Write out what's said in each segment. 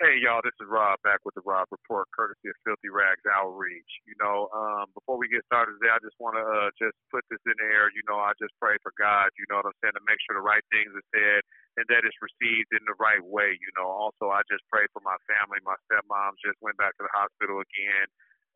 Hey, y'all, this is Rob back with the Rob Report, courtesy of Filthy Rags Outreach. You know, um, before we get started today, I just want to uh, just put this in the air. You know, I just pray for God, you know what I'm saying, to make sure the right things are said and that it's received in the right way. You know, also, I just pray for my family. My stepmom just went back to the hospital again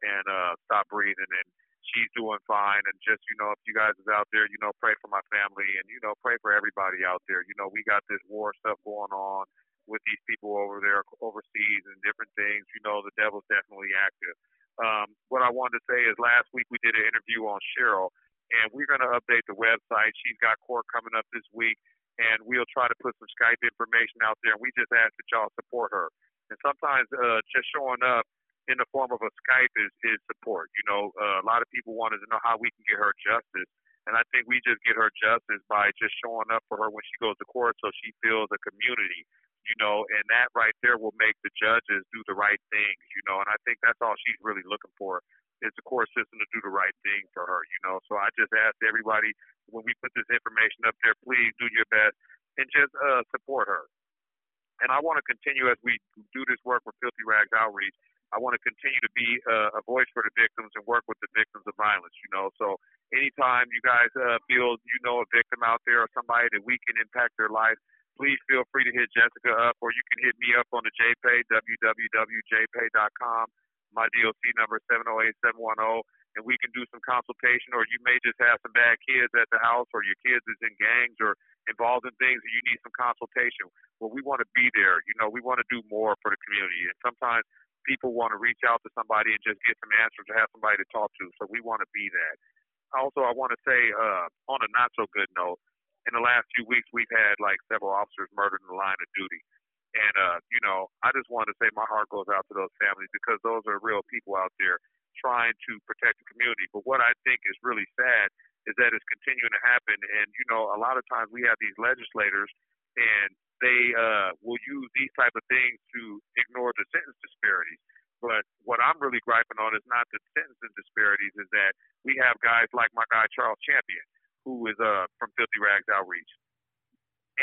and uh, stopped breathing, and she's doing fine. And just, you know, if you guys is out there, you know, pray for my family and, you know, pray for everybody out there. You know, we got this war stuff going on with these people over there overseas and different things, you know, the devil's definitely active. Um, what I wanted to say is last week we did an interview on Cheryl, and we're going to update the website. She's got court coming up this week, and we'll try to put some Skype information out there. And we just ask that y'all support her. And sometimes uh, just showing up in the form of a Skype is, is support. You know, uh, a lot of people wanted to know how we can get her justice. And I think we just get her justice by just showing up for her when she goes to court so she feels a community you know, and that right there will make the judges do the right things, you know, and I think that's all she's really looking for is the court system to do the right thing for her, you know. So I just ask everybody when we put this information up there, please do your best and just uh, support her. And I want to continue as we do this work with Filthy Rags Outreach. I want to continue to be uh, a voice for the victims and work with the victims of violence. You know, so anytime you guys uh, feel you know a victim out there or somebody that we can impact their life, please feel free to hit Jessica up, or you can hit me up on the JPay, www.jpay.com. My DOC number is 708710, and we can do some consultation, or you may just have some bad kids at the house, or your kids is in gangs or involved in things, and you need some consultation. Well, we want to be there. You know, we want to do more for the community, and sometimes people want to reach out to somebody and just get some answers or have somebody to talk to. So we want to be that. Also, I want to say uh, on a not so good note, in the last few weeks, we've had like several officers murdered in the line of duty. And, uh, you know, I just wanted to say my heart goes out to those families because those are real people out there trying to protect the community. But what I think is really sad is that it's continuing to happen. And, you know, a lot of times we have these legislators and they uh, will use these type of things to ignore the sentence disparities. But what I'm really griping on is not the sentencing disparities, is that we have guys like my guy Charles Champion, who is uh from Filthy Rags Outreach,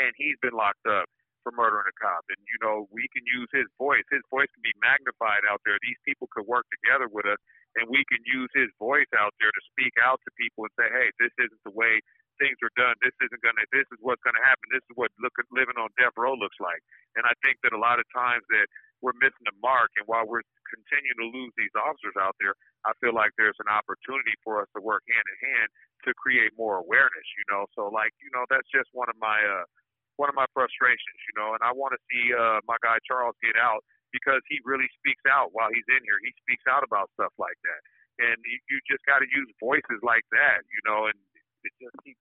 and he's been locked up for murdering a cop. And you know, we can use his voice. His voice can be magnified out there. These people could work together with us, and we can use his voice out there to speak out to people and say, "Hey, this isn't the way things are done. This isn't gonna. This is what's gonna happen. This is what look, living on death row looks like." And I think that a lot of times that we're missing the mark, and while we're continuing to lose these officers out there, I feel like there's an opportunity for us to work hand in hand to create more awareness, you know. So like, you know, that's just one of my uh one of my frustrations, you know, and I want to see uh my guy Charles get out because he really speaks out while he's in here. He speaks out about stuff like that. And you, you just got to use voices like that, you know, and it just keeps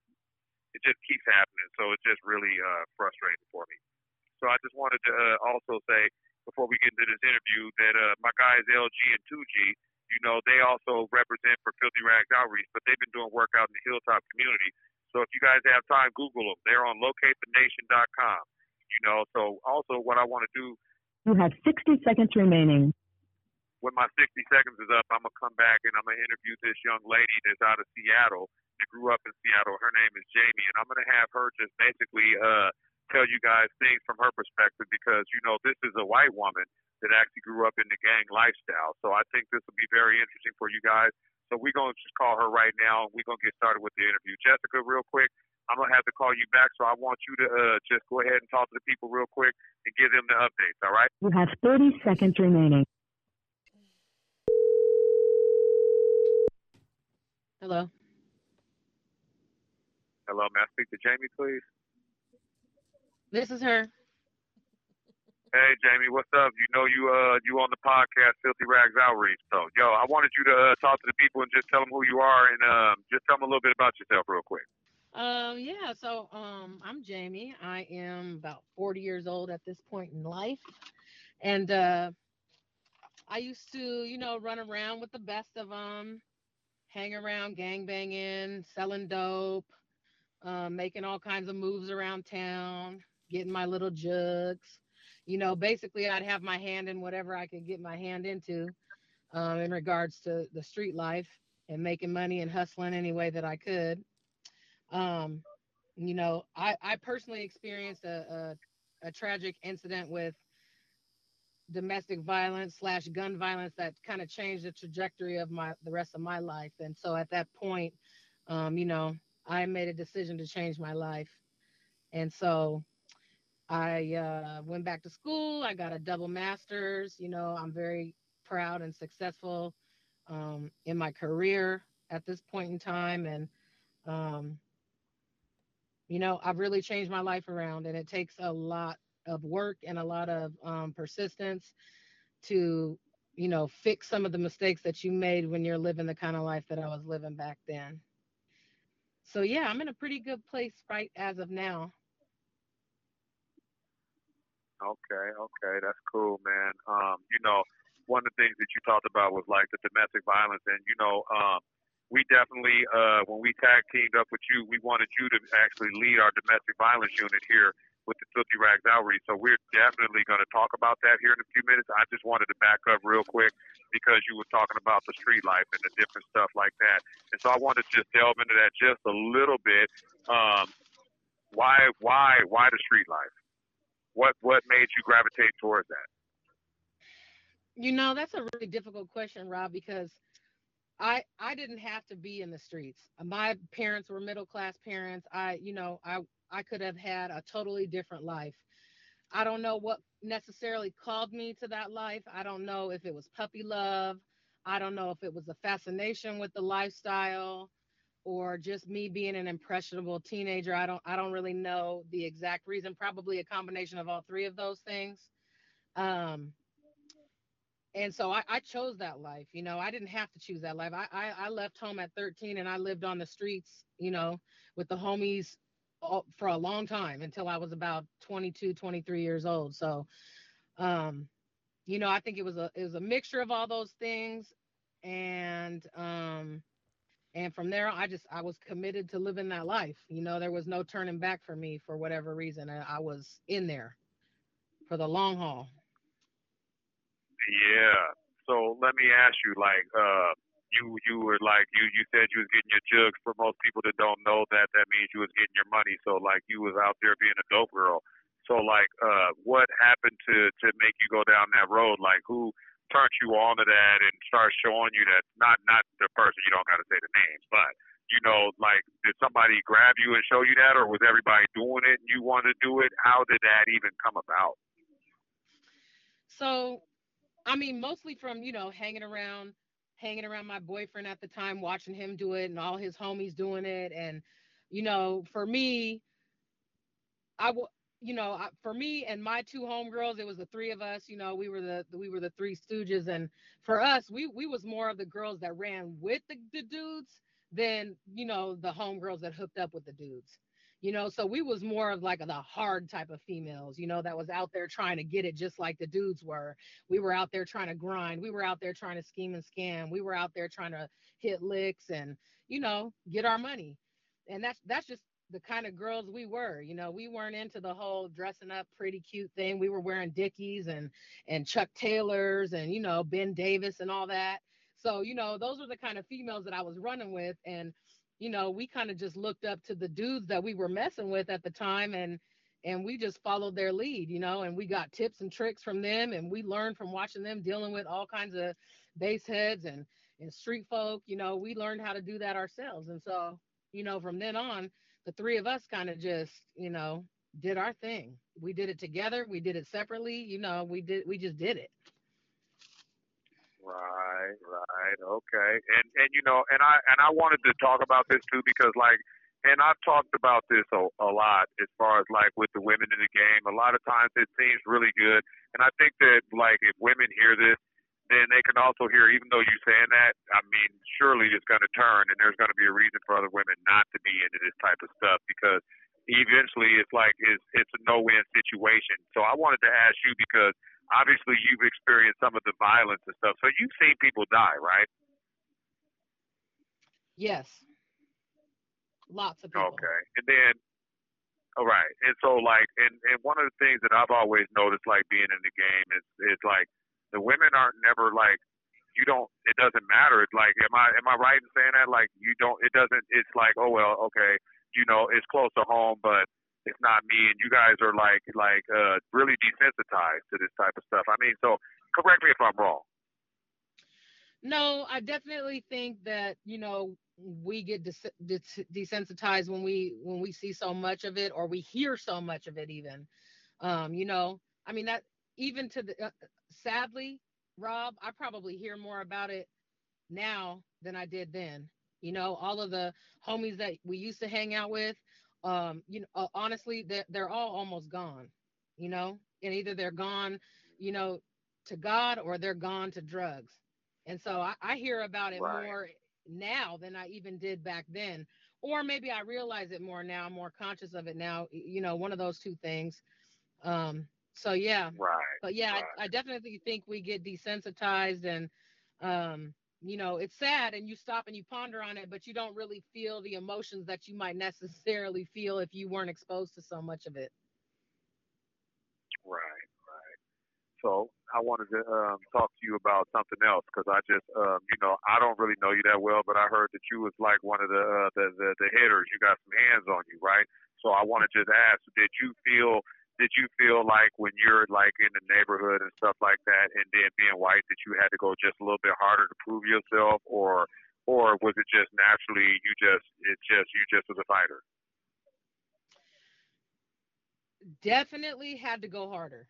it just keeps happening. So it's just really uh frustrating for me. So I just wanted to uh, also say before we get into this interview that uh my guys LG and 2G you know, they also represent for Filthy Rags Outreach, but they've been doing work out in the Hilltop community. So if you guys have time, Google them. They're on locatethenation.com. You know, so also what I want to do. You have 60 seconds remaining. When my 60 seconds is up, I'm going to come back and I'm going to interview this young lady that's out of Seattle that grew up in Seattle. Her name is Jamie, and I'm going to have her just basically uh, tell you guys things from her perspective because, you know, this is a white woman that actually grew up in the gang lifestyle. So I think this will be very interesting for you guys. So we're going to just call her right now, and we're going to get started with the interview. Jessica, real quick, I'm going to have to call you back, so I want you to uh, just go ahead and talk to the people real quick and give them the updates, all right? You have 30 seconds remaining. Hello. Hello, may I speak to Jamie, please? This is her. Hey Jamie, what's up? You know you uh you on the podcast Filthy Rags Outreach. So yo, I wanted you to uh, talk to the people and just tell them who you are and um just tell them a little bit about yourself real quick. Um yeah, so um I'm Jamie. I am about 40 years old at this point in life. And uh I used to, you know, run around with the best of them, hang around gang banging, selling dope, uh, making all kinds of moves around town, getting my little jugs you know, basically I'd have my hand in whatever I could get my hand into um, in regards to the street life and making money and hustling any way that I could. Um, you know, I, I personally experienced a, a, a tragic incident with domestic violence slash gun violence that kind of changed the trajectory of my the rest of my life. And so at that point, um, you know, I made a decision to change my life. And so I uh, went back to school. I got a double master's. You know, I'm very proud and successful um, in my career at this point in time. And, um, you know, I've really changed my life around, and it takes a lot of work and a lot of um, persistence to, you know, fix some of the mistakes that you made when you're living the kind of life that I was living back then. So, yeah, I'm in a pretty good place right as of now. Okay, okay, that's cool, man. Um, you know, one of the things that you talked about was like the domestic violence, and you know, um, we definitely, uh, when we tag teamed up with you, we wanted you to actually lead our domestic violence unit here with the Filthy Rags Outreach. So we're definitely going to talk about that here in a few minutes. I just wanted to back up real quick because you were talking about the street life and the different stuff like that. And so I wanted to just delve into that just a little bit. Um, why, why, why the street life? What what made you gravitate towards that? You know, that's a really difficult question, Rob, because I I didn't have to be in the streets. My parents were middle class parents. I, you know, I I could have had a totally different life. I don't know what necessarily called me to that life. I don't know if it was puppy love. I don't know if it was a fascination with the lifestyle or just me being an impressionable teenager. I don't I don't really know the exact reason. Probably a combination of all three of those things. Um, and so I, I chose that life. You know, I didn't have to choose that life. I, I I left home at 13 and I lived on the streets. You know, with the homies for a long time until I was about 22, 23 years old. So, um, you know, I think it was a it was a mixture of all those things, and um and from there i just i was committed to living that life you know there was no turning back for me for whatever reason i, was in there for the long haul. Yeah. So let me ask you like uh you you were like you you said you was getting your jugs. For most people that don't know that that means you was getting your money. So like you was out there being a dope girl. So like uh what happened to to make you go down that road? Like who turned you on to that and start showing you that not not the person you don't got to say the name, but you know, like did somebody grab you and show you that, or was everybody doing it and you wanted to do it? How did that even come about? So, I mean, mostly from you know hanging around, hanging around my boyfriend at the time, watching him do it, and all his homies doing it, and you know, for me, I I w- you know, for me and my two homegirls, it was the three of us. You know, we were the we were the three stooges, and for us, we we was more of the girls that ran with the, the dudes than you know the homegirls that hooked up with the dudes. You know, so we was more of like the hard type of females, you know, that was out there trying to get it just like the dudes were. We were out there trying to grind. We were out there trying to scheme and scam. We were out there trying to hit licks and, you know, get our money. And that's that's just the kind of girls we were. You know, we weren't into the whole dressing up pretty cute thing. We were wearing Dickies and and Chuck Taylors and you know Ben Davis and all that. So you know, those were the kind of females that I was running with, and you know, we kind of just looked up to the dudes that we were messing with at the time, and and we just followed their lead, you know, and we got tips and tricks from them, and we learned from watching them dealing with all kinds of base heads and and street folk. You know, we learned how to do that ourselves, and so you know, from then on the three of us kind of just, you know, did our thing. We did it together. We did it separately. You know, we did. We just did it. Right, right, okay, and and you know, and I and I wanted to talk about this too because like, and I've talked about this a, a lot as far as like with the women in the game. A lot of times it seems really good, and I think that like if women hear this, then they can also hear, even though you're saying that, I mean, surely it's going to turn and there's going to be a reason for other women not to be into this type of stuff because eventually it's like it's, it's a no-win situation. So I wanted to ask you because obviously you've experienced some of the violence and stuff. So you've seen people die, right? Yes. Lots of people. Okay. And then all right. And so like and, and one of the things that I've always noticed like being in the game is is like the women aren't never like you don't it doesn't matter it's like am i am i right in saying that like you don't it doesn't it's like oh well okay you know it's close to home but it's not me, and you guys are like like uh, really desensitized to this type of stuff. I mean, so correct me if I'm wrong. No, I definitely think that you know we get des- des- desensitized when we when we see so much of it or we hear so much of it. Even, um, you know, I mean that even to the uh, sadly, Rob, I probably hear more about it now than I did then. You know, all of the homies that we used to hang out with, um, you know, uh, honestly, they're, they're all almost gone, you know, and either they're gone, you know, to God or they're gone to drugs. And so I, I hear about it Right. more now than I even did back then. Or maybe I realize it more now, I'm more conscious of it now, you know, one of those two things. Um, so yeah, Right. but yeah, Right. I, I definitely think we get desensitized and um, you know, it's sad and you stop and you ponder on it, but you don't really feel the emotions that you might necessarily feel if you weren't exposed to so much of it. Right, right. So I wanted to um, talk to you about something else because I just, um, you know, I don't really know you that well, but I heard that you was like one of the uh, the, the the hitters. You got some hands on you, right? So I want to just ask, did you feel did you feel like when you're like in the neighborhood and stuff like that, and then being white, that you had to go just a little bit harder to prove yourself, or or was it just naturally you just it just you just was a fighter? Definitely had to go harder.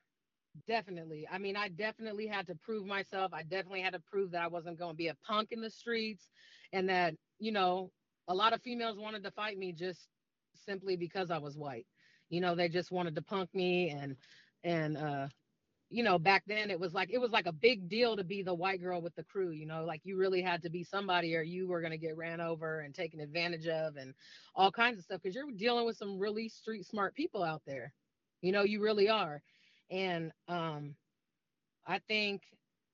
Definitely. I mean, I definitely had to prove myself. I definitely had to prove that I wasn't going to be a punk in the streets and that, you know, a lot of females wanted to fight me just simply because I was white. You know, they just wanted to punk me and and uh you know, back then it was like it was like a big deal to be the white girl with the crew, you know, like you really had to be somebody or you were going to get ran over and taken advantage of and all kinds of stuff cuz you're dealing with some really street smart people out there. You know, you really are. And um I think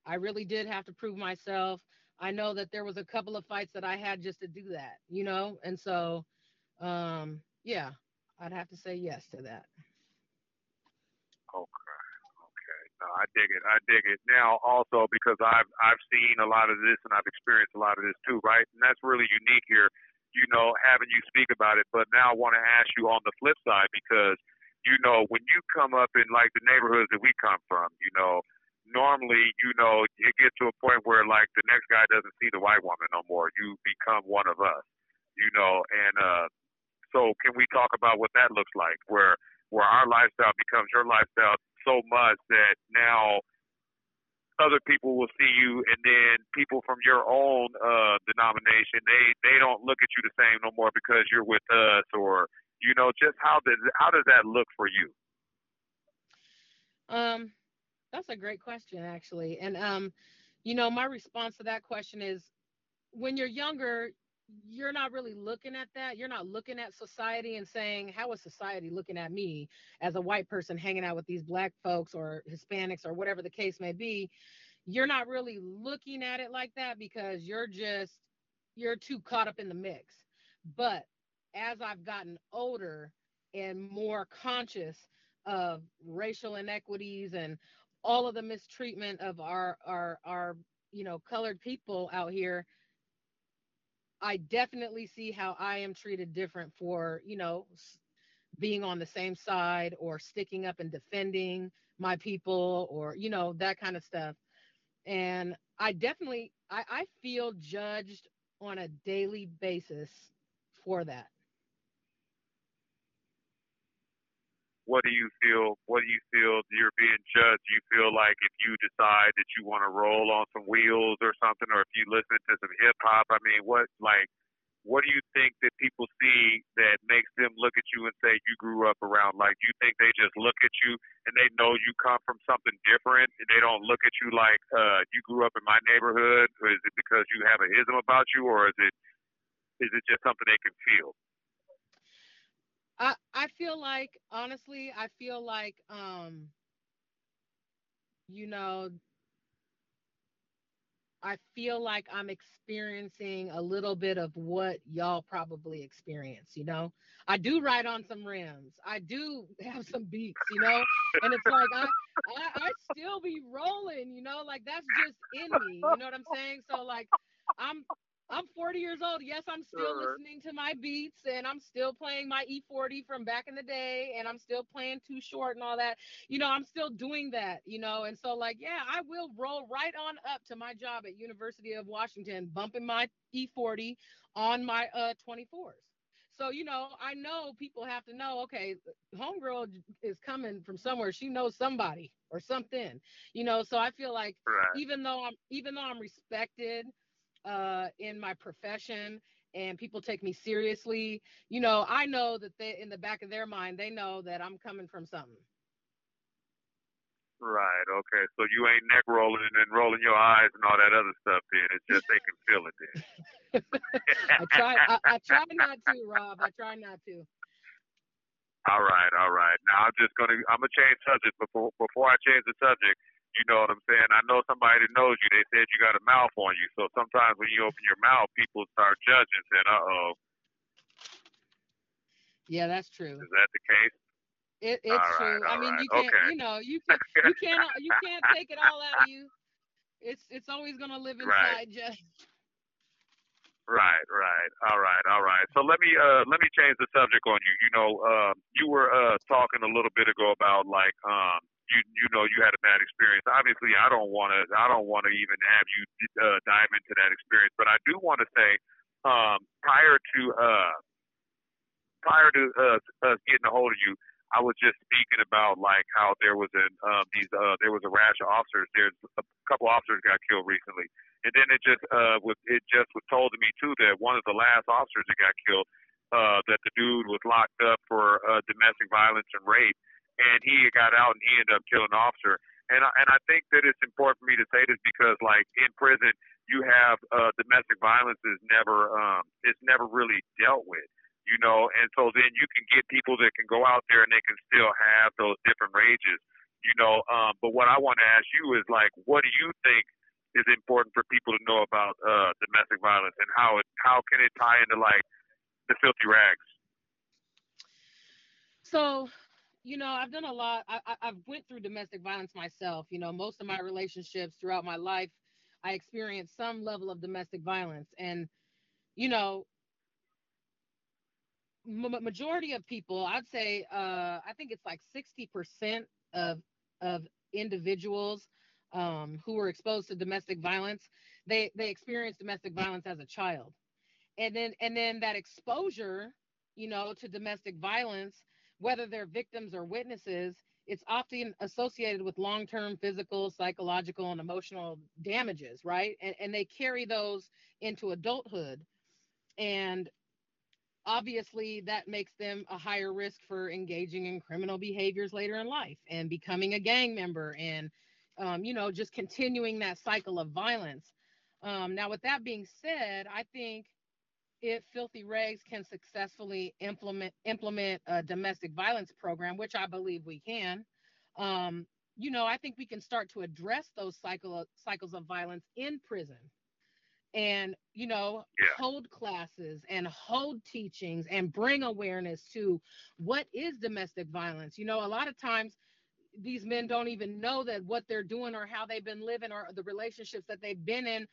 I really did have to prove myself. I know that there was a couple of fights that I had just to do that, you know? And so um yeah, I'd have to say yes to that. Okay. Okay. No, I dig it. I dig it. Now also because I've I've seen a lot of this and I've experienced a lot of this too, right? And that's really unique here, you know, having you speak about it. But now I want to ask you on the flip side because, you know, when you come up in like the neighborhoods that we come from, you know, normally, you know, it gets to a point where like the next guy doesn't see the white woman no more. You become one of us, you know, and uh so can we talk about what that looks like where where our lifestyle becomes your lifestyle so much that now other people will see you and then people from your own uh denomination they they don't look at you the same no more because you're with us or you know just how does how does that look for you Um, that's a great question, actually. And um, you know, my response to that question is, when you're younger, you're not really looking at that. You're not looking at society and saying, how is society looking at me as a white person hanging out with these black folks or Hispanics or whatever the case may be? You're not really looking at it like that because you're just you're too caught up in the mix. But as I've gotten older and more conscious of racial inequities and all of the mistreatment of our our our you know colored people out here i definitely see how i am treated different for you know being on the same side or sticking up and defending my people or you know that kind of stuff. And i definitely i, I feel judged on a daily basis for that what do you feel what do you feel you're being judged? You feel like if you decide that you want to roll on some wheels or something or if you listen to some hip hop i mean what like what do you think that people see that makes them look at you and say you grew up around like you think they just look at you and they know you come from something different and they don't look at you like uh you grew up in my neighborhood or is it because you have a ism about you or is it is it just something they can feel I I feel like honestly, I feel like um you know I feel like I'm experiencing a little bit of what y'all probably experience, you know. I do ride on some rims. I do have some beats, you know. And it's like I, I I still be rolling, you know, like that's just in me. You know what I'm saying? So like I'm I'm 40 years old. Yes, I'm still Uh-huh. listening to my beats and I'm still playing my E40 from back in the day and I'm still playing Too Short and all that. You know, I'm still doing that, you know. And so like, yeah, I will roll right on up to my job at University of Washington bumping my E40 on my uh 24s. So, you know, I know people have to know, okay, homegirl is coming from somewhere. She knows somebody or something. You know, so I feel like Right. even though I'm even though I'm respected uh, in my profession and people take me seriously, you know, I know that they in the back of their mind they know that I'm coming from something. Right. Okay. So you ain't neck rolling and rolling your eyes and all that other stuff. Then it's just they can feel it. Then. I try I, I try not to, Rob. I try not to. All right. All right. Now I'm just gonna I'm gonna change subject before before I change the subject. You know what I'm saying? I know somebody that knows you. They said you got a mouth on you. So sometimes when you open your mouth, people start judging, saying, "Uh oh, Yeah, that's true. is that the case?" It, it's right, true. I mean, right, you can't, okay. you know, you can you can't you can't take it all out of you. It's it's always gonna live Right. inside you. Right, right. All right, all right. So let me uh let me change the subject on you. You know, um you were uh talking a little bit ago about like um you you you had a bad experience. Obviously, I don't want to I don't want to even have you uh, dive into that experience, but I do want to say um prior to uh prior to uh, us getting a hold of you, I was just speaking about like how there was an um these uh there was a rash of officers. There's a couple officers got killed recently. And then it just uh was it just was told to me too that one of the last officers that got killed, uh, that the dude was locked up for uh, domestic violence and rape, and he got out and he ended up killing an officer. And I, and I think that it's important for me to say this because like in prison you have uh, domestic violence is never um it's never really dealt with. You know, and so then you can get people that can go out there and they can still have those different rages. You know, um, but what I want to ask you is like, what do you think is important for people to know about uh, domestic violence and how it how can it tie into like the filthy rags? So, you know, I've done a lot. I, I've went through domestic violence myself. You know, most of my relationships throughout my life, I experienced some level of domestic violence, and you know, m- majority of people, I'd say, uh, I think it's like sixty percent of of individuals um, who were exposed to domestic violence, they they experienced domestic violence as a child, and then and then that exposure, you know, to domestic violence whether they're victims or witnesses, it's often associated with long term physical, psychological, and emotional damages, right? And, and they carry those into adulthood. And obviously, that makes them a higher risk for engaging in criminal behaviors later in life and becoming a gang member and, um, you know, just continuing that cycle of violence. Um, now, with that being said, I think if Filthy Rags can successfully implement implement a domestic violence program, which I believe we can, um, you know, I think we can start to address those cycle of, cycles of violence in prison, and you know, Yeah. hold classes and hold teachings and bring awareness to what is domestic violence. You know, a lot of times these men don't even know that what they're doing or how they've been living or the relationships that they've been in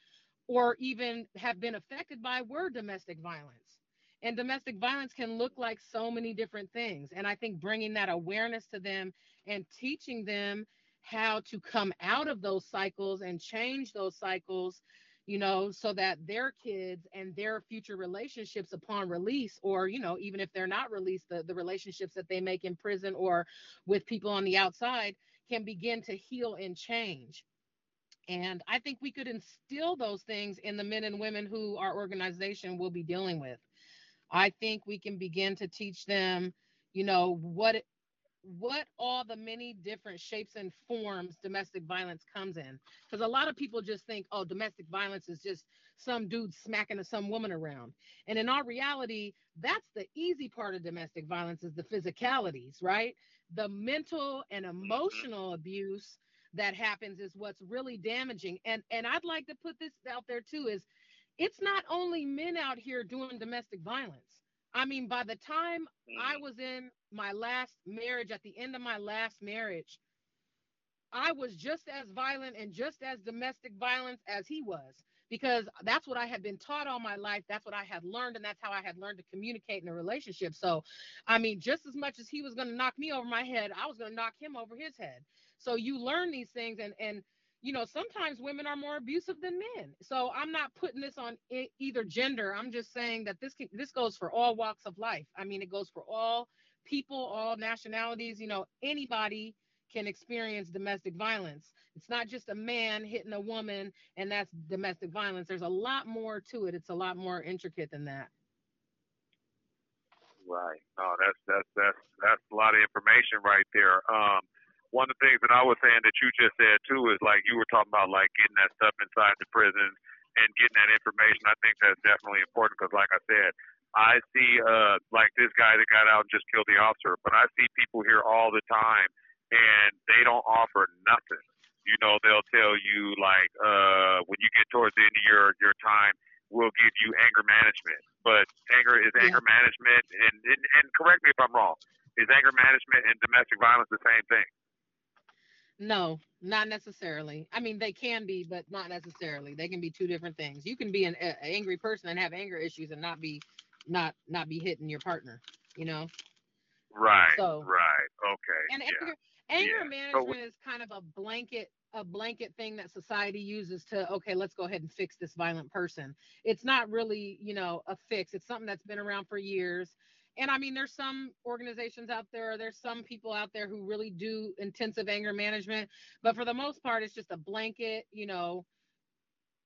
or even have been affected by were domestic violence. And domestic violence can look like so many different things. And I think bringing that awareness to them and teaching them how to come out of those cycles and change those cycles, you know, so that their kids and their future relationships upon release, or, you know, even if they're not released, the, the relationships that they make in prison or with people on the outside can begin to heal and change. And I think we could instill those things in the men and women who our organization will be dealing with. I think we can begin to teach them, you know, what what all the many different shapes and forms domestic violence comes in. Because a lot of people just think, oh, domestic violence is just some dude smacking some woman around. And in our reality, that's the easy part of domestic violence is the physicalities, right? The mental and mm-hmm. emotional abuse that happens is what's really damaging. And and I'd like to put this out there too is it's not only men out here doing domestic violence. I mean, by the time I mm-hmm. was in my last marriage, at the end of my last marriage, I was just as violent and just as domestic violence as he was because that's what I had been taught all my life. That's what I had learned, and that's how I had learned to communicate in a relationship. So, I mean, just as much as he was going to knock me over my head, I was going to knock him over his head. So you learn these things, and and you know sometimes women are more abusive than men. So I'm not putting this on either gender. I'm just saying that this can, this goes for all walks of life. I mean, it goes for all people, all nationalities. You know, anybody can experience domestic violence. It's not just a man hitting a woman and that's domestic violence. There's a lot more to it. It's a lot more intricate than that. Right. No, that's that's that's that's a lot of information right there. Um, one of the things that I was saying that you just said too is like you were talking about like getting that stuff inside the prison and getting that information. I think that's definitely important because, like I said, I see uh like this guy that got out and just killed the officer, but I see people here all the time and they don't offer nothing. You know, they'll tell you like uh when you get towards the end of your your time, we'll give you anger management. But anger is Yeah. anger management and, and and correct me if I'm wrong. Is anger management and domestic violence the same thing? No, not necessarily. I mean, they can be, but not necessarily. They can be two different things. You can be an a, angry person and have anger issues and not be not not be hitting your partner, you know? Right. So- right. Okay. And yeah. anger, anger yeah. Management we- is kind of a blanket a blanket thing that society uses to okay, let's go ahead and fix this violent person. It's not really, you know, a fix. It's something that's been around for years. And I mean, there's some organizations out there, there's some people out there who really do intensive anger management, but for the most part, it's just a blanket, you know,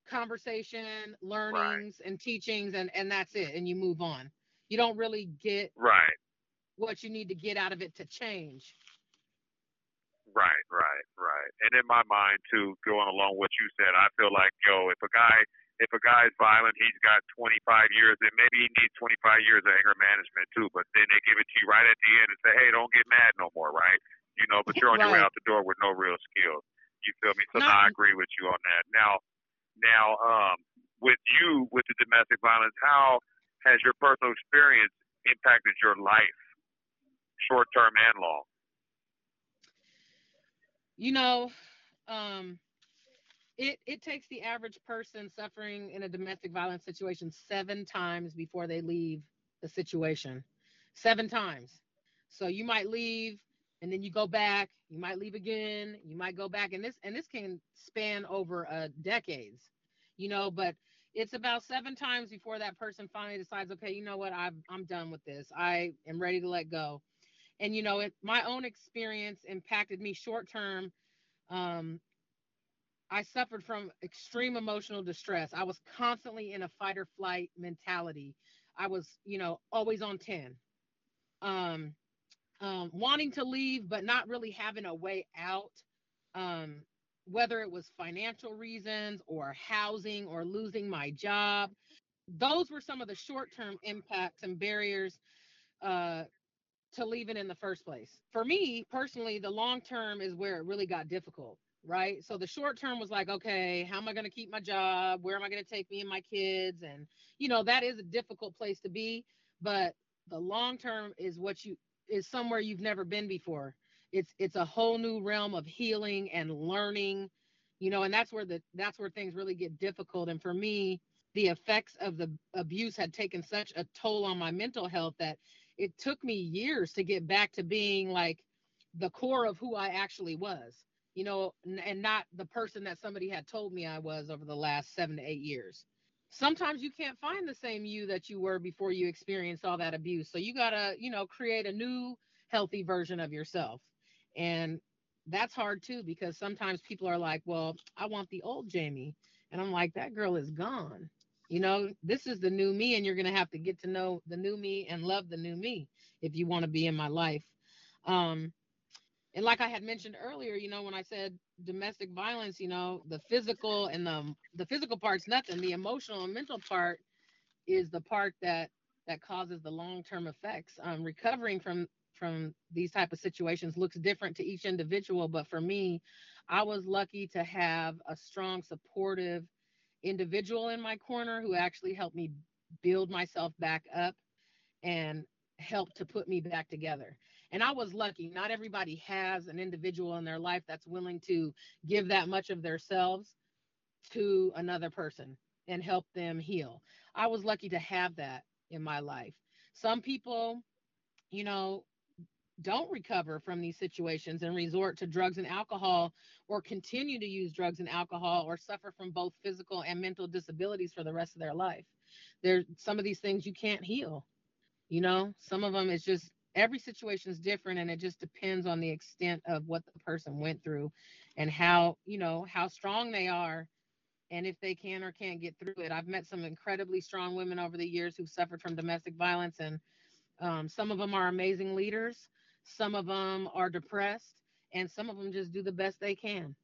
conversation, learnings and teachings, and and that's it. And you move on. You don't really get Right. what you need to get out of it to change. Right, right, right. And in my mind too, going along what you said, I feel like yo, if a guy if a guy's violent, he's got 25 years, then maybe he needs 25 years of anger management too. But then they give it to you right at the end and say, hey, don't get mad no more, right? You know, but you're on your way out the door with no real skills. You feel me? So now I agree with you on that. Now, now, um, with you with the domestic violence, how has your personal experience impacted your life, short term and long? you know um it it takes the average person suffering in a domestic violence situation seven times before they leave the situation. Seven times. So you might leave and then you go back you might leave again you might go back and this and this can span over uh, decades you know but it's about seven times before that person finally decides okay you know what I've, i'm done with this. I am ready to let go. And you know it, my own experience impacted me short term um, i suffered from extreme emotional distress. I was constantly in a fight or flight mentality. I was you know always on 10 um, um, wanting to leave but not really having a way out um, whether it was financial reasons or housing or losing my job. Those were some of the short term impacts and barriers uh, to leaving in the first place. For me personally, the long term is where it really got difficult, right? So the short term was like, okay, how am I going to keep my job? Where am I going to take me and my kids? And, you know, that is a difficult place to be. But the long term is what you, is somewhere you've never been before. It's, it's a whole new realm of healing and learning, you know, and that's where the, that's where things really get difficult. And for me, the effects of the abuse had taken such a toll on my mental health that it took me years to get back to being like the core of who I actually was, you know, n- and not the person that somebody had told me I was over the last seven to eight years. Sometimes you can't find the same you that you were before you experienced all that abuse. So you got to, you know, create a new healthy version of yourself. And that's hard too, because sometimes people are like, well, I want the old Jamie. And I'm like, that girl is gone. You know, this is the new me, and you're going to have to get to know the new me and love the new me if you want to be in my life. Um, and like I had mentioned earlier, you know, when I said domestic violence, you know, the physical and the the physical part's nothing. The emotional and mental part is the part that that causes the long term effects. Um, recovering from from these type of situations looks different to each individual, but for me, I was lucky to have a strong, supportive individual in my corner who actually helped me build myself back up and helped to put me back together. And I was lucky. Not everybody has an individual in their life that's willing to give that much of themselves to another person and help them heal. I was lucky to have that in my life. Some people, you know, don't recover from these situations and resort to drugs and alcohol or continue to use drugs and alcohol or suffer from both physical and mental disabilities for the rest of their life. There's some of these things you can't heal. You know, some of them is just every situation is different and it just depends on the extent of what the person went through and how, you know, how strong they are and if they can or can't get through it. I've met some incredibly strong women over the years who've suffered from domestic violence and um, some of them are amazing leaders some of them are depressed, and some of them just do the best they can.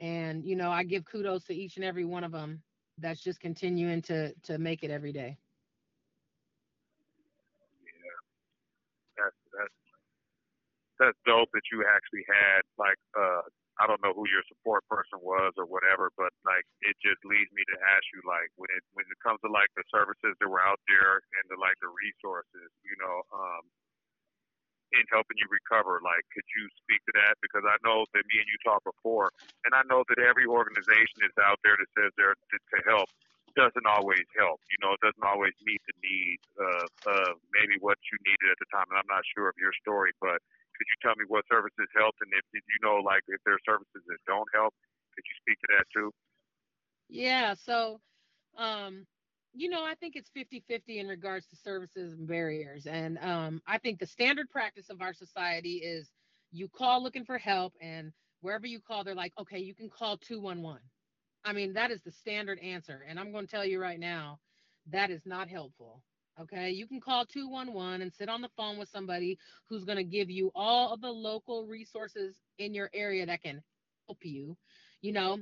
And you know, I give kudos to each and every one of them that's just continuing to to make it every day. Yeah, that's that's that's dope that you actually had like uh I don't know who your support person was or whatever, but like it just leads me to ask you like when it when it comes to like the services that were out there and the like the resources, you know, um, in helping you recover? Like, could you speak to that? Because I know that me and you talked before, and I know that every organization is out there that says they're to, to help doesn't always help. You know, it doesn't always meet the needs of, of maybe what you needed at the time. And I'm not sure of your story, but could you tell me what services help, and if, if you know, like, if there are services that don't help, could you speak to that too? Yeah. So, um, you know, I think it's 50 50 in regards to services and barriers. And um, I think the standard practice of our society is you call looking for help, and wherever you call, they're like, okay, you can call 211. I mean, that is the standard answer. And I'm going to tell you right now, that is not helpful. Okay, you can call 211 and sit on the phone with somebody who's going to give you all of the local resources in your area that can help you. You know,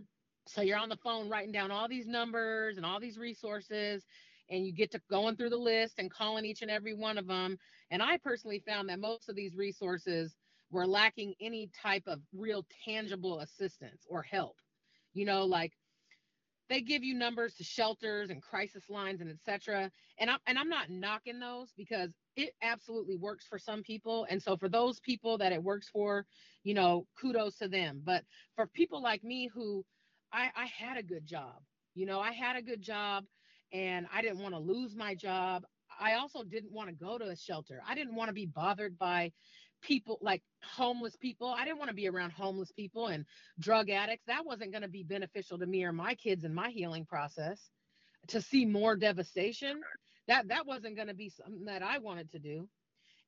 so you're on the phone writing down all these numbers and all these resources, and you get to going through the list and calling each and every one of them. And I personally found that most of these resources were lacking any type of real tangible assistance or help. You know, like they give you numbers to shelters and crisis lines and etc. And I'm and I'm not knocking those because it absolutely works for some people. And so for those people that it works for, you know, kudos to them. But for people like me who I, I had a good job. You know, I had a good job and I didn't want to lose my job. I also didn't want to go to a shelter. I didn't want to be bothered by people like homeless people. I didn't want to be around homeless people and drug addicts. That wasn't going to be beneficial to me or my kids in my healing process. To see more devastation, that that wasn't going to be something that I wanted to do.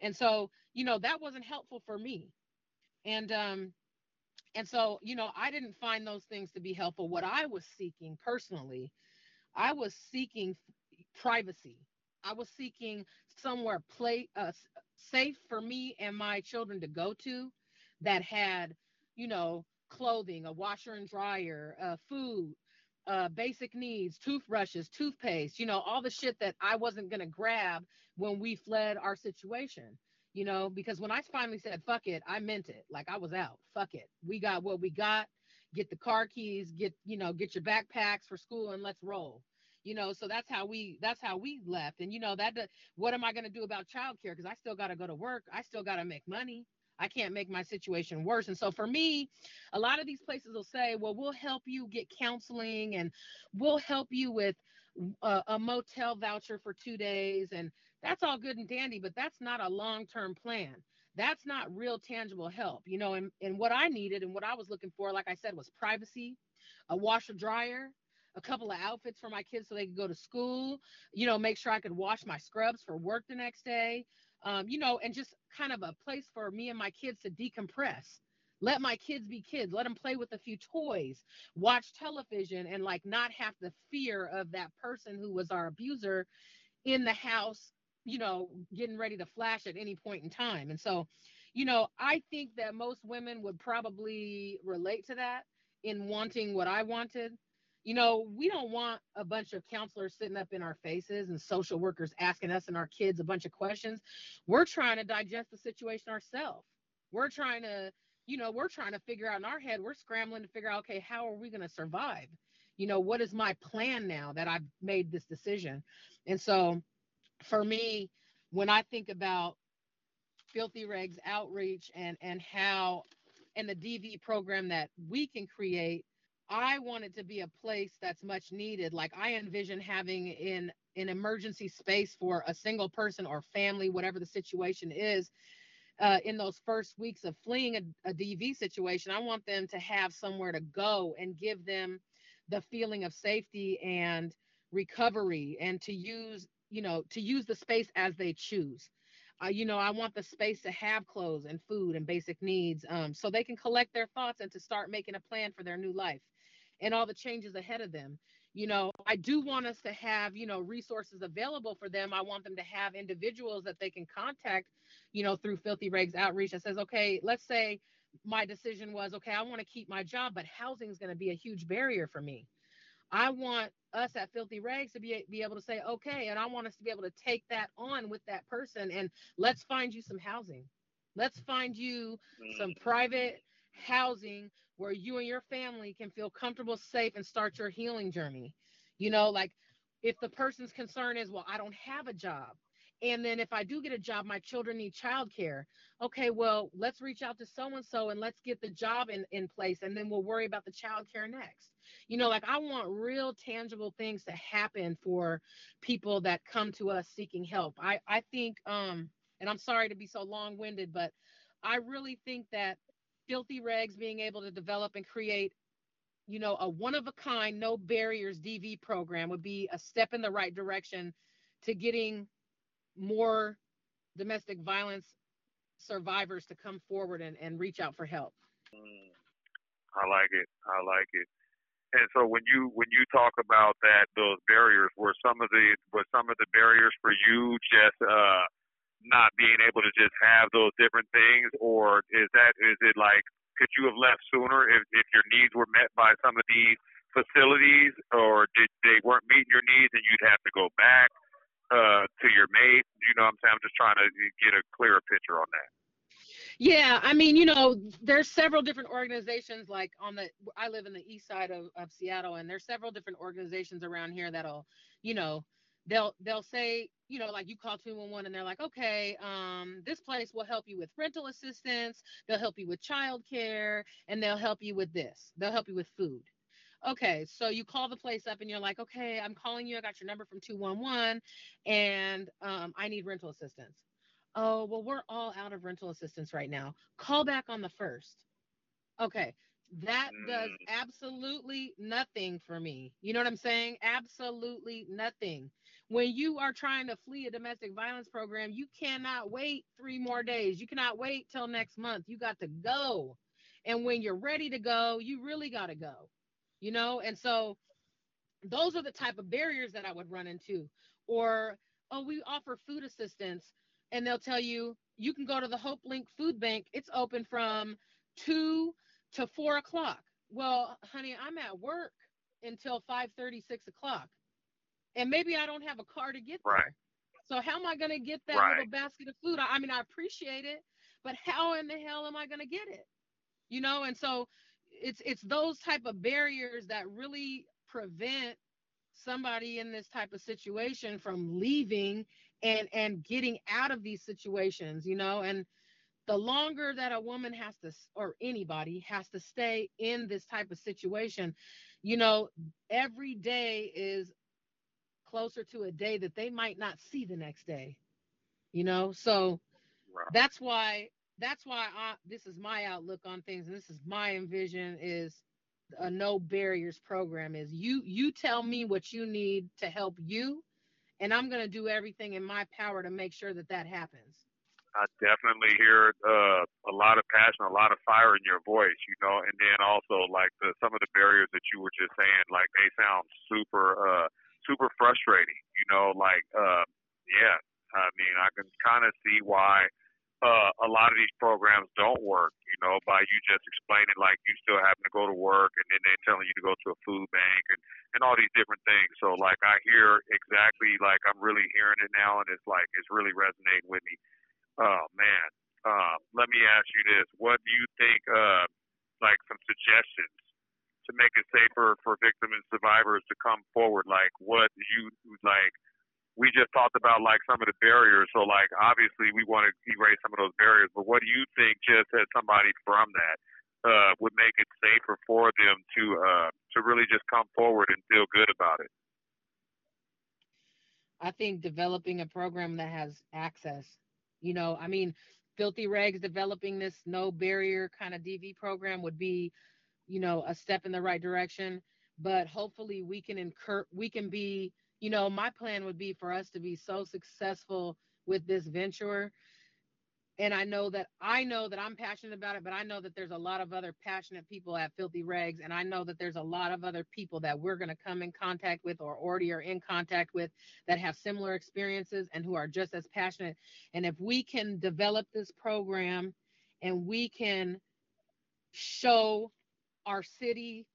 And so, you know, that wasn't helpful for me. And um and so, you know, I didn't find those things to be helpful. What I was seeking personally, I was seeking privacy. I was seeking somewhere play uh, safe for me and my children to go to that had, you know, clothing, a washer and dryer, uh, food, uh, basic needs, toothbrushes, toothpaste, you know, all the shit that I wasn't going to grab when we fled our situation you know, because when I finally said fuck it, I meant it. Like I was out. Fuck it. We got what we got. Get the car keys, get, you know, get your backpacks for school and let's roll. You know, so that's how we that's how we left. And you know, that what am I going to do about childcare cuz I still got to go to work. I still got to make money. I can't make my situation worse. And so for me, a lot of these places will say, well, we'll help you get counseling and we'll help you with a, a motel voucher for two days. And that's all good and dandy, but that's not a long term plan. That's not real tangible help, you know. And, and what I needed and what I was looking for, like I said, was privacy, a washer dryer, a couple of outfits for my kids so they could go to school, you know, make sure I could wash my scrubs for work the next day, um, you know, and just kind of a place for me and my kids to decompress. Let my kids be kids. Let them play with a few toys, watch television, and like not have the fear of that person who was our abuser in the house you know, getting ready to flash at any point in time. And so, you know, I think that most women would probably relate to that in wanting what I wanted. You know, we don't want a bunch of counselors sitting up in our faces and social workers asking us and our kids a bunch of questions. We're trying to digest the situation ourselves. We're trying to, you know, we're trying to figure out in our head, we're scrambling to figure out, okay, how are we going to survive? You know, what is my plan now that I've made this decision? And so, for me, when I think about Filthy Rags outreach and and how and the DV program that we can create, I want it to be a place that's much needed. Like I envision having in an emergency space for a single person or family, whatever the situation is, uh, in those first weeks of fleeing a, a, DV situation, I want them to have somewhere to go and give them the feeling of safety and recovery and to use, you know, to use the space as they choose. Uh, you know, I want the space to have clothes and food and basic needs um, so they can collect their thoughts and to start making a plan for their new life and all the changes ahead of them. You know i do want us to have you know resources available for them. I want them to have individuals that they can contact you know through filthy rags outreach that says okay let's say my decision was okay i want to keep my job but housing is going to be a huge barrier for me. I want us at filthy rags to be, be able to say okay and i want us to be able to take that on with that person and let's find you some housing. Let's find you some mm. private housing where you and your family can feel comfortable, safe, and start your healing journey. You know, like if the person's concern is, well, I don't have a job. And then if I do get a job, my children need childcare. Okay, well, let's reach out to so and so and let's get the job in, in place and then we'll worry about the childcare next. You know, like I want real tangible things to happen for people that come to us seeking help. I, I think um and I'm sorry to be so long-winded, but I really think that Filthy Rags being able to develop and create, you know, a one of a kind, no barriers DV program would be a step in the right direction to getting more domestic violence survivors to come forward and, and reach out for help. Mm, I like it. I like it. And so when you when you talk about that those barriers were some of the were some of the barriers for you just uh not being able to just have those different things, or is that is it like could you have left sooner if if your needs were met by some of these facilities, or did they weren't meeting your needs and you'd have to go back uh, to your mate? You know, I'm saying I'm just trying to get a clearer picture on that. Yeah, I mean, you know, there's several different organizations like on the I live in the east side of, of Seattle and there's several different organizations around here that'll, you know, they'll they'll say you know like you call 211 and they're like okay um, this place will help you with rental assistance they'll help you with childcare and they'll help you with this they'll help you with food okay so you call the place up and you're like okay i'm calling you i got your number from 211 and um, i need rental assistance oh well we're all out of rental assistance right now call back on the first okay that does mm. absolutely nothing for me. You know what I'm saying? Absolutely nothing. When you are trying to flee a domestic violence program, you cannot wait three more days. You cannot wait till next month. You got to go. And when you're ready to go, you really got to go. You know? And so those are the type of barriers that I would run into. Or, oh, we offer food assistance. And they'll tell you, you can go to the Hopelink Food Bank. It's open from 2 to four o'clock. Well, honey, I'm at work until 5 6 o'clock. And maybe I don't have a car to get right. So how am I going to get that right. little basket of food? I, I mean, I appreciate it, but how in the hell am I going to get it? You know, and so it's it's those type of barriers that really prevent somebody in this type of situation from leaving and and getting out of these situations, you know, and the longer that a woman has to or anybody has to stay in this type of situation you know every day is closer to a day that they might not see the next day you know? So that's why that's why I, this is my outlook on things and this is my envision is a no barriers program is you you tell me what you need to help you and i'm going to do everything in my power to make sure that that happens. I definitely hear uh, a lot of passion, a lot of fire in your voice, you know, and then also like the, some of the barriers that you were just saying, like they sound super, uh, super frustrating, you know, like, uh, yeah, I mean, I can kind of see why uh, a lot of these programs don't work, you know, by you just explaining like you still having to go to work and then they're telling you to go to a food bank and, and all these different things. So like I hear exactly like I'm really hearing it now and it's like it's really resonating with me. Oh man. Uh, let me ask you this: What do you think? Uh, like some suggestions to make it safer for victims and survivors to come forward. Like what you like. we just talked about like some of the barriers. So like obviously we want to erase some of those barriers. But what do you think, just as somebody from that, uh, would make it safer for them to uh, to really just come forward and feel good about it? I think developing a program that has access. You know, I mean, Filthy Rags developing this no barrier kind of DV program would be, you know, a step in the right direction. But hopefully we can incur we can be you know, my plan would be for us to be so successful with this venture. And I know that I know that I'm passionate about it, but I know that there's a lot of other passionate people at Filthy Rags. And I know that there's a lot of other people that we're going to come in contact with or already are in contact with that have similar experiences and who are just as passionate. And if we can develop this program and we can show our city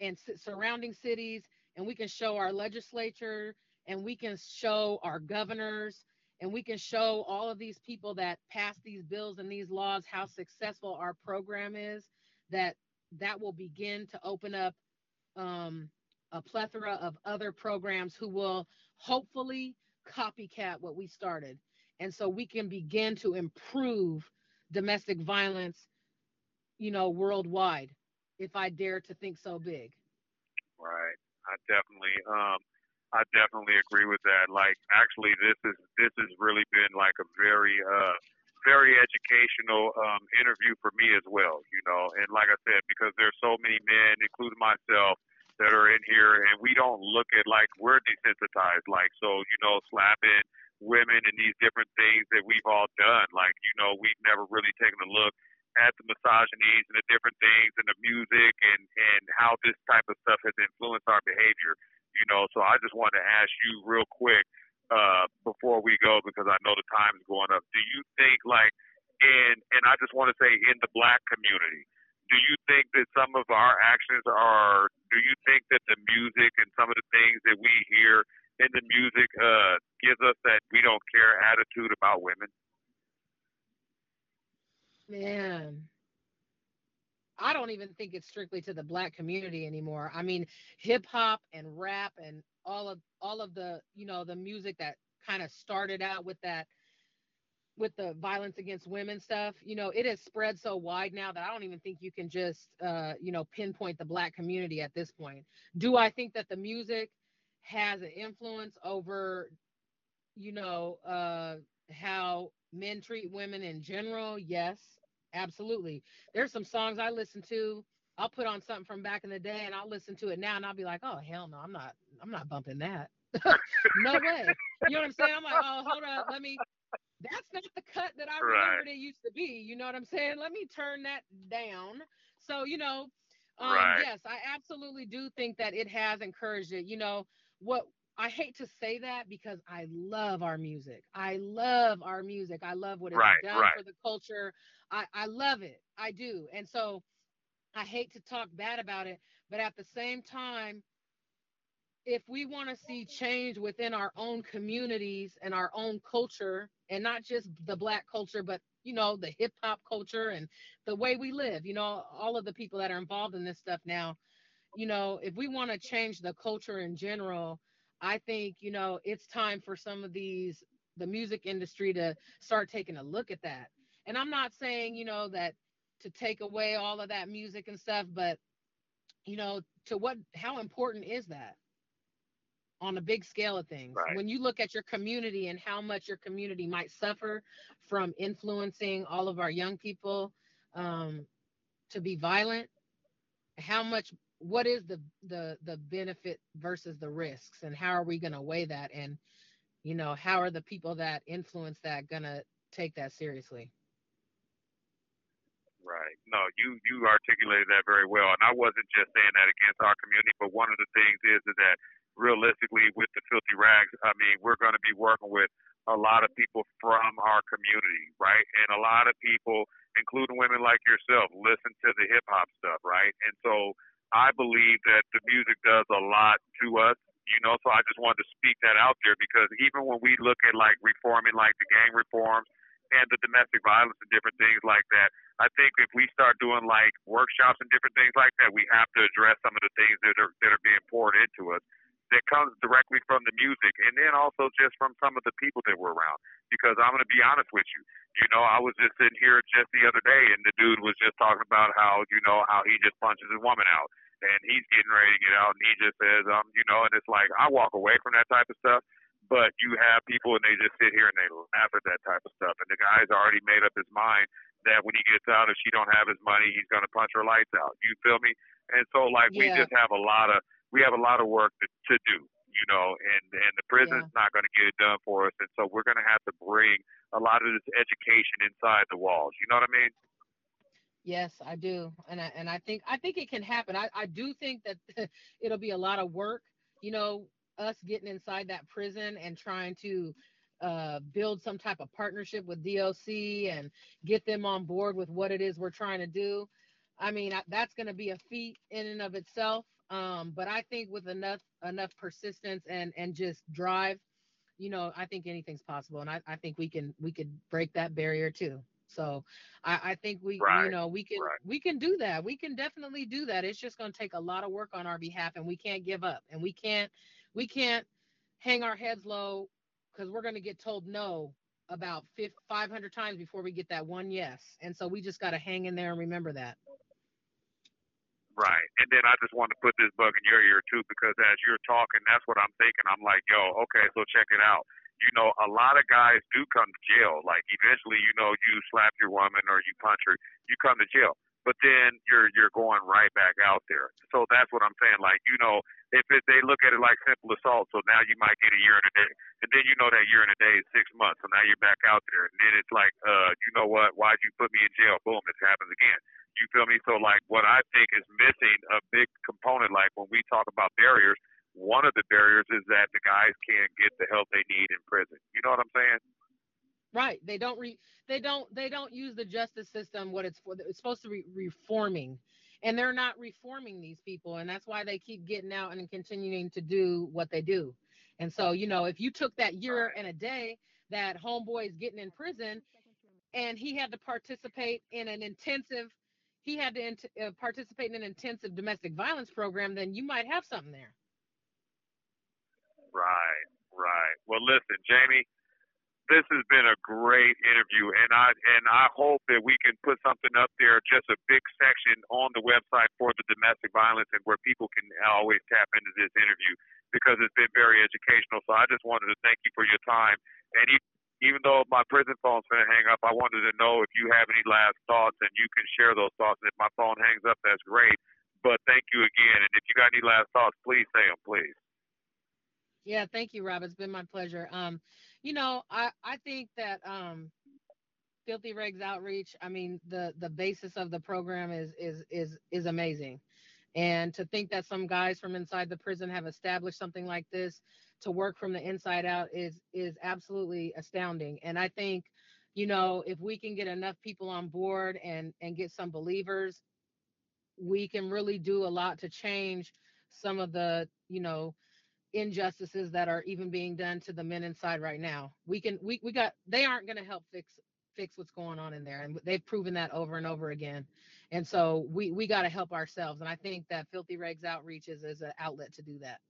and surrounding cities and we can show our legislature and we can show our governors and we can show all of these people that pass these bills and these laws how successful our program is that that will begin to open up um, a plethora of other programs who will hopefully copycat what we started. And so we can begin to improve domestic violence you know worldwide if i dare to think so big right I definitely um I definitely agree with that. Like actually this is this has really been like a very uh very educational um interview for me as well, you know. And like I said, because there's so many men, including myself, that are in here and we don't look at like we're desensitized, like so, you know, slapping women and these different things that we've all done. Like, you know, we've never really taken a look at the misogynies and the different things and the music and and how this type of stuff has influenced our behavior. You know, so I just wanted to ask you real quick uh, before we go because I know the time is going up. Do you think like in and I just want to say in the black community, do you think that some of our actions are do you think that the music and some of the things that we hear in the music uh, gives us that we don't care attitude about women? Man. I don't even think it's strictly to the black community anymore. I mean, hip hop and rap and all of all of the, you know, the music that kind of started out with that with the violence against women stuff, you know, it has spread so wide now that I don't even think you can just uh, you know, pinpoint the black community at this point. Do I think that the music has an influence over you know, uh how men treat women in general? Yes Absolutely. There's some songs I listen to. I'll put on something from back in the day and I'll listen to it now and I'll be like, oh hell no, I'm not I'm not bumping that. no way. You know what I'm saying? I'm like, oh hold up, let me that's not the cut that I right. remembered it used to be. You know what I'm saying? Let me turn that down. So, you know, um, right. yes, I absolutely do think that it has encouraged it. You know, what I hate to say that because I love our music. I love our music. I love what it's right, done right. for the culture. I, I love it. I do. And so I hate to talk bad about it, but at the same time, if we want to see change within our own communities and our own culture, and not just the black culture, but you know, the hip hop culture and the way we live, you know, all of the people that are involved in this stuff now, you know, if we want to change the culture in general, I think, you know, it's time for some of these, the music industry to start taking a look at that. And I'm not saying, you know, that to take away all of that music and stuff, but, you know, to what, how important is that? on a big scale of things. Right. When you look at your community and how much your community might suffer from influencing all of our young people um, to be violent, how much what is the the the benefit versus the risks and how are we going to weigh that? And you know how are the people that influence that going to take that seriously? Right. No you you articulated that very well. And i wasn't just saying that against our community but one of the things is, is that realistically with the filthy rags i mean we're going to be working with a lot of people from our community right? And a lot of people including women like yourself listen to the hip hop stuff right? And so I believe that the music does a lot to us, you know, so I just wanted to speak that out there because even when we look at like reforming like the gang reforms and the domestic violence and different things like that, I think if we start doing like workshops and different things like that, we have to address some of the things that are that are being poured into us that comes directly from the music, and then also just from some of the people that were around. Because I'm going to be honest with you, you know, I was just sitting here just the other day, and the dude was just talking about how you know how he just punches his woman out, and he's getting ready to get out, and he just says, um, you know, and it's like I walk away from that type of stuff. But you have people and they just sit here and they laugh at that type of stuff. And the guy's already made up his mind that when he gets out, if she don't have his money, he's gonna punch her lights out. You feel me? And so like we just have a lot of we have a lot of work to, to do, you know, and and the prison's not going to get it done for us, and so we're going to have to bring a lot of this education inside the walls. You know what I mean? Yes, I do, and I and I think I think it can happen. I I do think that it'll be a lot of work. You know, us getting inside that prison and trying to uh, build some type of partnership with DOC and get them on board with what it is we're trying to do. I mean, that's going to be a feat in and of itself. Um, but I think with enough enough persistence and and just drive, you know, I think anything's possible, and I, I think we can we could break that barrier too. So I, I think we you know we can right. we can do that. We can definitely do that. It's just going to take a lot of work on our behalf, and we can't give up, and we can't we can't hang our heads low because we're going to get told no about 500 times before we get that one yes. And so we just got to hang in there and remember that. Right. And then I just wanted to put this bug in your ear too, because as you're talking, that's what I'm thinking. I'm like, yo, okay, so check it out. You know, a lot of guys do come to jail. Like eventually, you know, you slap your woman or you punch her, you come to jail. But then you're you're going right back out there. So that's what I'm saying. Like, you know, if it, they look at it like simple assault, so now you might get a year and a day, and then you know that year and a day is six months, so now you're back out there, and then it's like, uh, you know what? Why'd you put me in jail? Boom, it happens again. You feel me? So like, what I think is missing a big component, like when we talk about barriers, one of the barriers is that the guys can't get the help they need in prison. You know what I'm saying? Right. They don't re they don't they don't use the justice system what it's for. It's supposed to be reforming. And they're not reforming these people. And that's why they keep getting out and continuing to do what they do. And so, you know, if you took that year and a day that homeboy is getting in prison and he had to participate in an intensive he had to uh, participate in an intensive domestic violence program, then you might have something there. Right, right. Well, listen, Jamie, this has been a great interview, and I and I hope that we can put something up there, just a big section on the website for the domestic violence, and where people can always tap into this interview because it's been very educational. So I just wanted to thank you for your time, and even even though my prison phone's going to hang up, I wanted to know if you have any last thoughts, and you can share those thoughts. And if my phone hangs up, that's great. But thank you again, and if you got any last thoughts, please say them, please. Yeah, thank you, Rob. It's been my pleasure. Um, you know, I I think that um, Filthy Rags Outreach. I mean, the the basis of the program is is is is amazing, and to think that some guys from inside the prison have established something like this to work from the inside out is is absolutely astounding. And I think, you know, if we can get enough people on board and and get some believers, we can really do a lot to change some of the you know injustices that are even being done to the men inside right now. We can we we got they aren't going to help fix fix what's going on in there and they've proven that over and over again. And so we we got to help ourselves and I think that Filthy Rags Outreach is is an outlet to do that.